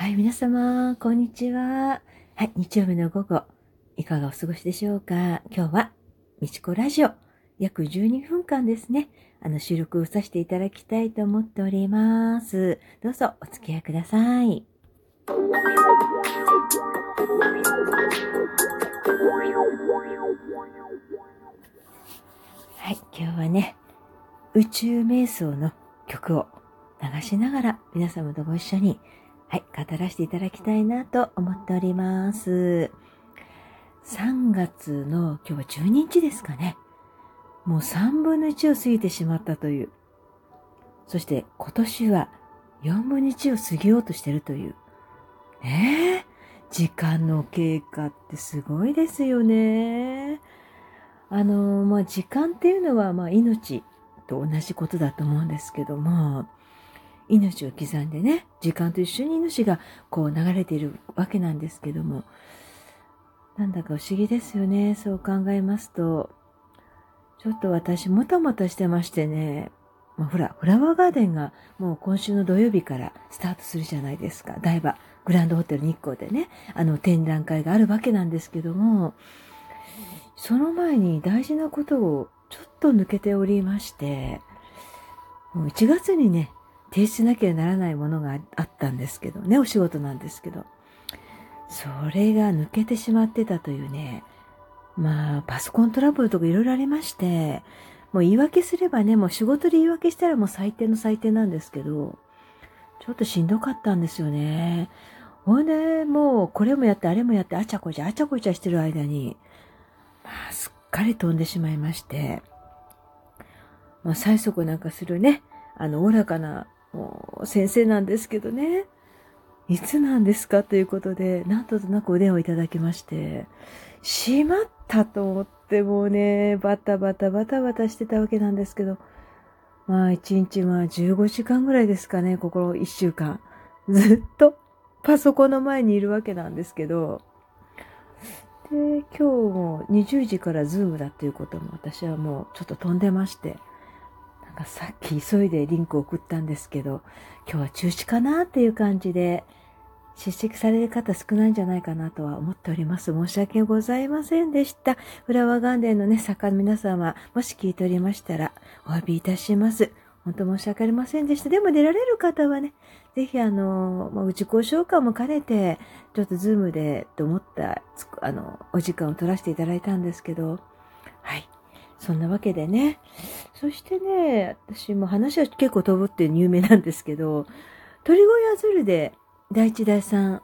はい、皆様、こんにちは。はい、日曜日の午後、いかがお過ごしでしょうか？今日は、みちこラジオ、約12分間ですね、あの、収録をさせていただきたいと思っております。どうぞ、お付き合いください。はい、今日はね、宇宙瞑想の曲を流しながら皆様とご一緒にはい、語らせていただきたいなと思っております。3月の今日は12日ですかね。もう3分の1を過ぎてしまったという。そして今年は4分の1を過ぎようとしてるという。ねえ。時間の経過ってすごいですよね。あの、まあ、時間っていうのは、ま、命と同じことだと思うんですけども、命を刻んでね、時間と一緒に命がこう流れているわけなんですけども、なんだか不思議ですよね。そう考えますと、ちょっと私もたもたしてましてね、まあ、ほら、フラワーガーデンがもう今週の土曜日からスタートするじゃないですか。台場、グランドホテル日光でね、あの展覧会があるわけなんですけども、その前に大事なことをちょっと抜けておりまして、もう1月にね、提出しなきゃならないものがあったんですけどね、お仕事なんですけど、それが抜けてしまってたというね、まあ、パソコントラブルとかいろいろありまして、もう言い訳すればね、もう仕事で言い訳したらもう最低の最低なんですけど、ちょっとしんどかったんですよね。ほんで、もうこれもやってあれもやってあちゃこちゃあちゃこちゃしてる間に、まあ、すっかり飛んでしまいまして、まあ、催促なんかするね、あの、おおらかな先生なんですけどね、いつなんですかということで、なんとなくお電話いただきまして、しまったと思ってもうね、バタバタバタバタしてたわけなんですけど、まあ一日まあ15時間ぐらいですかね、ここ1週間。ずっとパソコンの前にいるわけなんですけど、で、今日も20時からズームだっていうことも私はもうちょっと飛んでまして、かさっき急いでリンクを送ったんですけど、今日は中止かなっていう感じで、出席される方少ないんじゃないかなとは思っております。申し訳ございませんでした。フラワーガンデンのね、作家の皆様、もし聞いておりましたら、お詫びいたします。本当申し訳ありませんでした。でも出られる方はね、ぜひあの、まあ、自己紹介も兼ねて、ちょっとズームでと思った、あの、お時間を取らせていただいたんですけど、はい。そんなわけでね。そしてね、私も話は結構飛ぶって有名なんですけど、鳥越アズルで第一第三、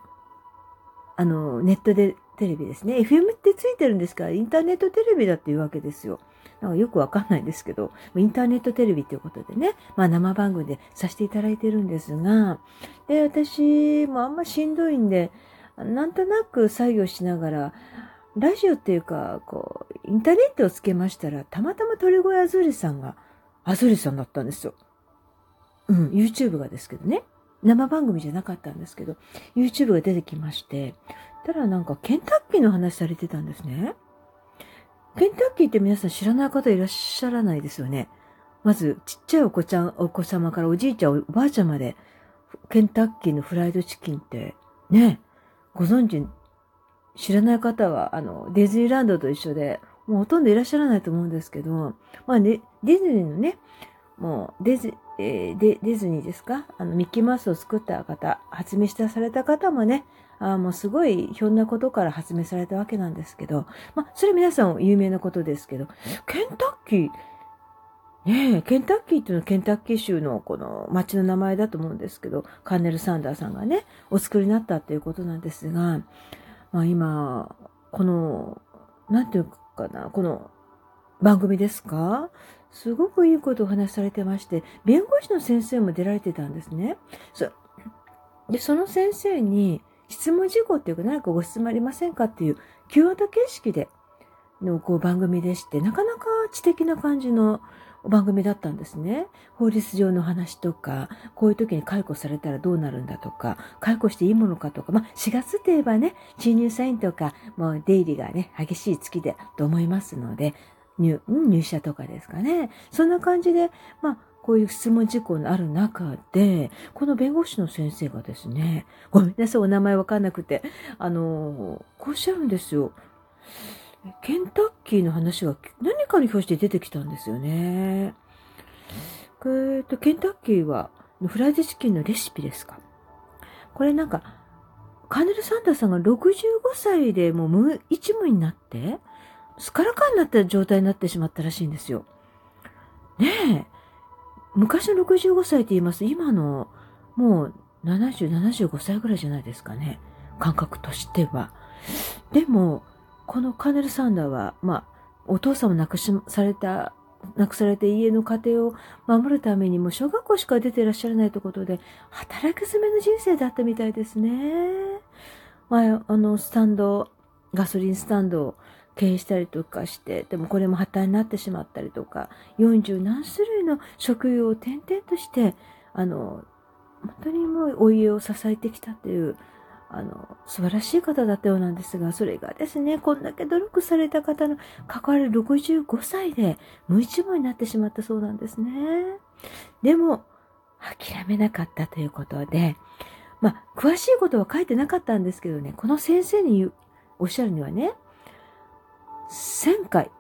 あの、ネットでテレビですね。FM ってついてるんですか？ら、インターネットテレビだっていうわけですよ。なんかよくわかんないんですけど、インターネットテレビっていうことでね、まあ生番組でさせていただいてるんですが、で、私もあんましんどいんで、なんとなく作業しながら、ラジオっていうか、こう、インターネットをつけましたら、たまたま鳥越あずりさんが、あずりさんだったんですよ。うん、YouTube がですけどね。生番組じゃなかったんですけど、YouTube が出てきまして、たらなんかケンタッキーの話されてたんですね。ケンタッキーって皆さん知らない方いらっしゃらないですよね。まず、ちっちゃいお子ちゃん、お子様からおじいちゃん、おばあちゃんまで、ケンタッキーのフライドチキンって、ね、ご存知知らない方は、あの、ディズニーランドと一緒で、もうほとんどいらっしゃらないと思うんですけど、まあね、ディズニーのね、もうディズ、えー、ディズニーですか？あの、ミッキーマウスを作った方、発明したされた方もね、あもうすごいひょんなことから発明されたわけなんですけど、まあ、それ皆さん有名なことですけど、ケンタッキー、ねえ、ケンタッキーっていうのはケンタッキー州のこの町の名前だと思うんですけど、カーネル・サンダーさんがね、お作りになったっていうことなんですが、まあ今、この、なんていうかな、この番組ですか？すごくいいことをお話しされてまして、弁護士の先生も出られてたんですね。そで、その先生に質問事項っていうか何かご質問ありませんかっていう Q&A 形式でのこう番組でして、なかなか知的な感じの番組だったんですね。法律上の話とか、こういう時に解雇されたらどうなるんだとか、解雇していいものかとか、まあ4月といえばね、新入社員とか、もう出入りがね、激しい月だと思いますので、入、入社とかですかね。そんな感じで、まあ、こういう質問事項のある中で、この弁護士の先生がですね、ごめんなさい、お名前わかんなくて、あの、こうおっしゃるんですよ。ケンタッキーの話が何かの表紙で出てきたんですよね。えー、と、ケンタッキーはフライドチキンのレシピですか？これなんか、カーネル・サンダーさんが65歳でもう無一無になって、スカラカンになった状態になってしまったらしいんですよ。ねえ。昔の65歳って言います。今の、もう70、75歳ぐらいじゃないですかね。感覚としては。でも、このカネル・サンダーは、まあ、お父さんを亡くし、された、亡くされて家の家庭を守るためにも小学校しか出ていらっしゃらないということで、働き詰めの人生だったみたいですね。まあ、あの、スタンド、ガソリンスタンドを経営したりとかして、でもこれも破綻になってしまったりとか、40何種類の職業を転々として、あの、本当にもうお家を支えてきたという、あの、素晴らしい方だったようなんですが、それがですね、こんだけ努力された方の関わる65歳で無一文になってしまったそうなんですね。でも、諦めなかったということで、まあ、詳しいことは書いてなかったんですけどね、この先生におっしゃるにはね、1000回、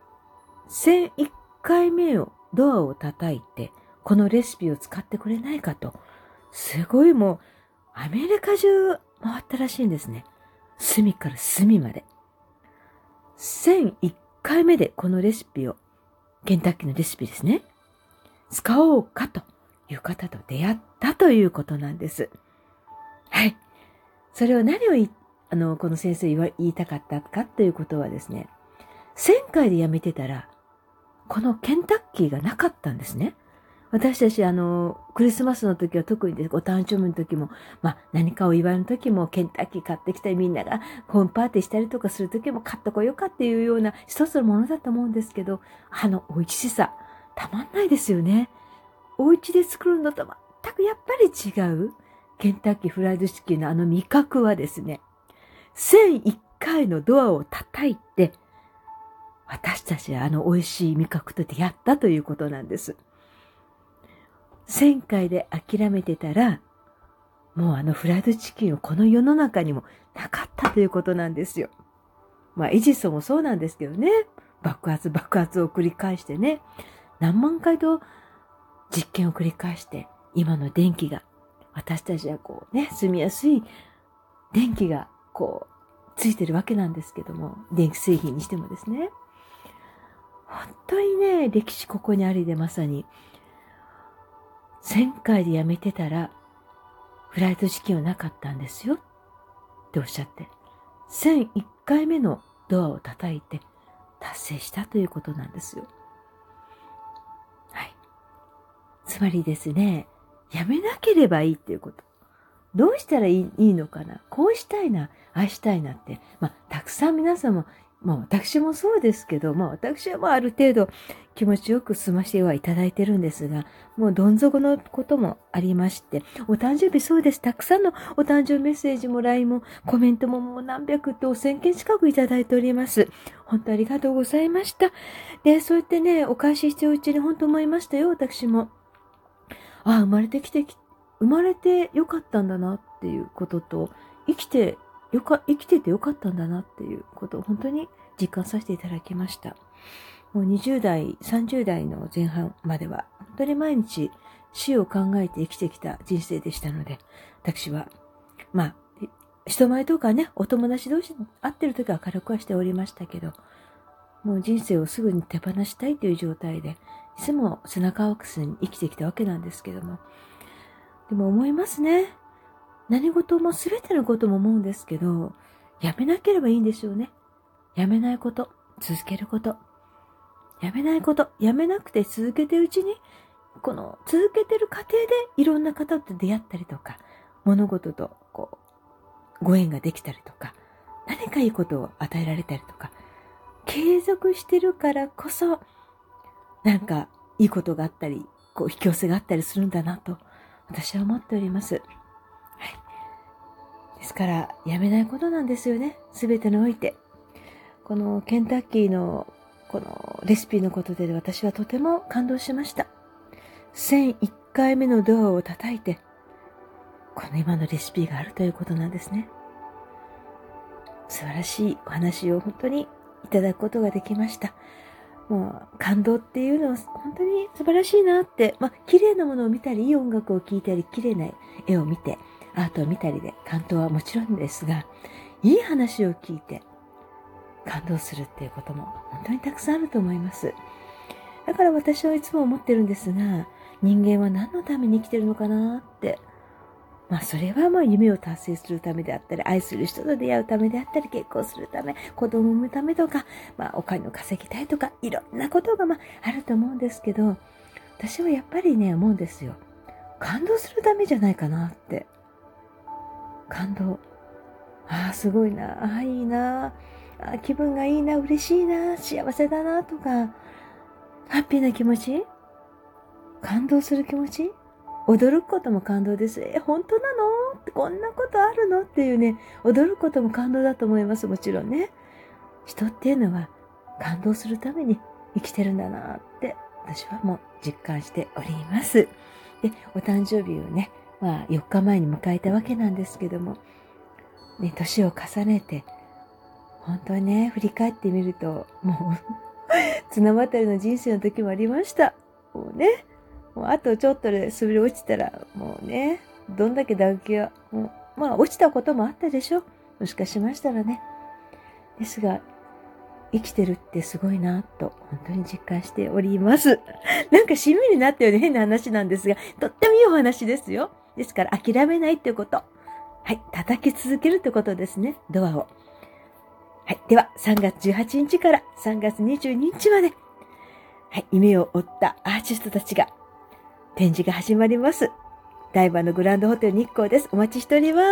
1001回目をドアを叩いて、このレシピを使ってくれないかと、すごいもう、アメリカ中回ったらしいんですね。隅から隅まで。1001回目でこのレシピを、ケンタッキーのレシピですね。使おうかという方と出会ったということなんです。はい。それを何をあの、この先生言いたかったかということはですね、1000回で辞めてたら、このケンタッキーがなかったんですね。私たち、あの、クリスマスの時は特にです、お誕生日の時も、まあ、何かお祝いの時も、ケンタッキー買ってきたり、みんながホームパーティーしたりとかする時も買っとこようかっていうような一つのものだと思うんですけど、あの、美味しさ、たまんないですよね。お家で作るのと全くやっぱり違う。ケンタッキーフライドチキンのあの味覚はですね、1001回のドアを叩いて、私たちはあの美味しい味覚と出会ったということなんです。1000回で諦めてたら、もうあのフライドチキンをこの世の中にもなかったということなんですよ。まあ、エジソンもそうなんですけどね。爆発爆発を繰り返してね。何万回と実験を繰り返して、今の電気が、私たちはこうね、住みやすい電気がこう、ついてるわけなんですけども、電気製品にしてもですね。本当にね、歴史ここにありでまさに、1000回でやめてたら、フライト試験はなかったんですよ。っておっしゃって、1001回目のドアを叩いて達成したということなんですよ。はい。つまりですね、やめなければいいっていうこと。どうしたらいいのかなこうしたいな、愛したいなって、まあ、たくさん皆さんもまあ私もそうですけど、まあ私はまあある程度気持ちよく済ましてはいただいてるんですが、もうどん底のこともありまして、お誕生日そうです。たくさんのお誕生日メッセージも LINE もコメントももう何百と千件近くいただいております。本当ありがとうございました。で、そうやってね、お返ししてるうちに本当思いましたよ、私も。ああ、生まれてきて、生まれてよかったんだなっていうことと、生きてよか、生きててよかったんだなっていうこと本当に実感させていただきました。もう20代、30代の前半までは、本当に毎日死を考えて生きてきた人生でしたので、私は、まあ、人前とかね、お友達同士会ってる時は軽くはしておりましたけど、もう人生をすぐに手放したいという状態で、いつも背中を合わせに生きてきたわけなんですけども、でも思いますね。何事も全てのことも思うんですけど、やめなければいいんですよね。やめないこと、続けること。やめないこと、やめなくて続けてうちに、この続けてる過程でいろんな方と出会ったりとか、物事とこう、ご縁ができたりとか、何かいいことを与えられたりとか、継続してるからこそ、なんかいいことがあったり、こう引き寄せがあったりするんだなと、私は思っております。はいですから、やめないことなんですよね。すべてにおいて。このケンタッキーのこのレシピのことで私はとても感動しました。1001回目のドアを叩いて、この今のレシピがあるということなんですね。素晴らしいお話を本当にいただくことができました。もう感動っていうのは本当に素晴らしいなって、まあ綺麗なものを見たり、いい音楽を聴いたり、綺麗な絵を見て、アートを見たりで感動はもちろんですが、いい話を聞いて感動するっていうことも本当にたくさんあると思います。だから私はいつも思ってるんですが、人間は何のために生きてるのかなって。まあそれはまあ夢を達成するためであったり、愛する人と出会うためであったり、結婚するため、子供を産むためとか、まあお金を稼ぎたいとか、いろんなことがまああると思うんですけど、私はやっぱりね、思うんですよ。感動するためじゃないかなって。感動。ああ、すごいな。ああ、いいな。あ、気分がいいな、嬉しいな、幸せだな、とか、ハッピーな気持ち感動する気持ち驚くことも感動です。え、本当なの？こんなことあるの？っていうね、驚くことも感動だと思います。もちろんね。人っていうのは感動するために生きてるんだなって私はもう実感しております。で、お誕生日をね、まあ4日前に迎えたわけなんですけども、ね、年を重ねて、本当にね、振り返ってみると、もう 綱渡りの人生の時もありました。もうね、もうあとちょっとで滑り落ちたら、もうね、どんだけ打撃が、もうまあ落ちたこともあったでしょ。もしかしましたらね。ですが、生きてるってすごいなと、本当に実感しております。なんか締めになったようで変な話なんですが、とってもいいお話ですよ。ですから諦めないってこと。はい、叩き続けるってことですね、ドアを。はい。では、3月18日から3月22日まで、はい、夢を追ったアーティストたちが展示が始まります。台場のグランドホテル日光です。お待ちしております。